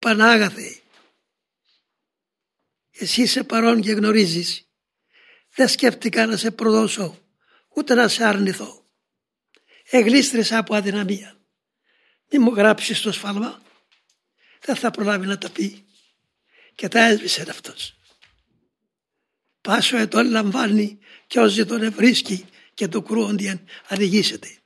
Πανάγαθε, εσύ είσαι παρόν και γνωρίζεις. Δεν σκέφτηκα να σε προδώσω, ούτε να σε αρνηθώ. Εγλίστρεσα από αδυναμία. Μη μου γράψεις το σφάλμα. Δεν θα προλάβει να τα πει. Και τα έσβησε αυτός. Πάσο ετών λαμβάνει και όσοι τον ευρίσκει και το κρούοντιαν αδηγήσεται.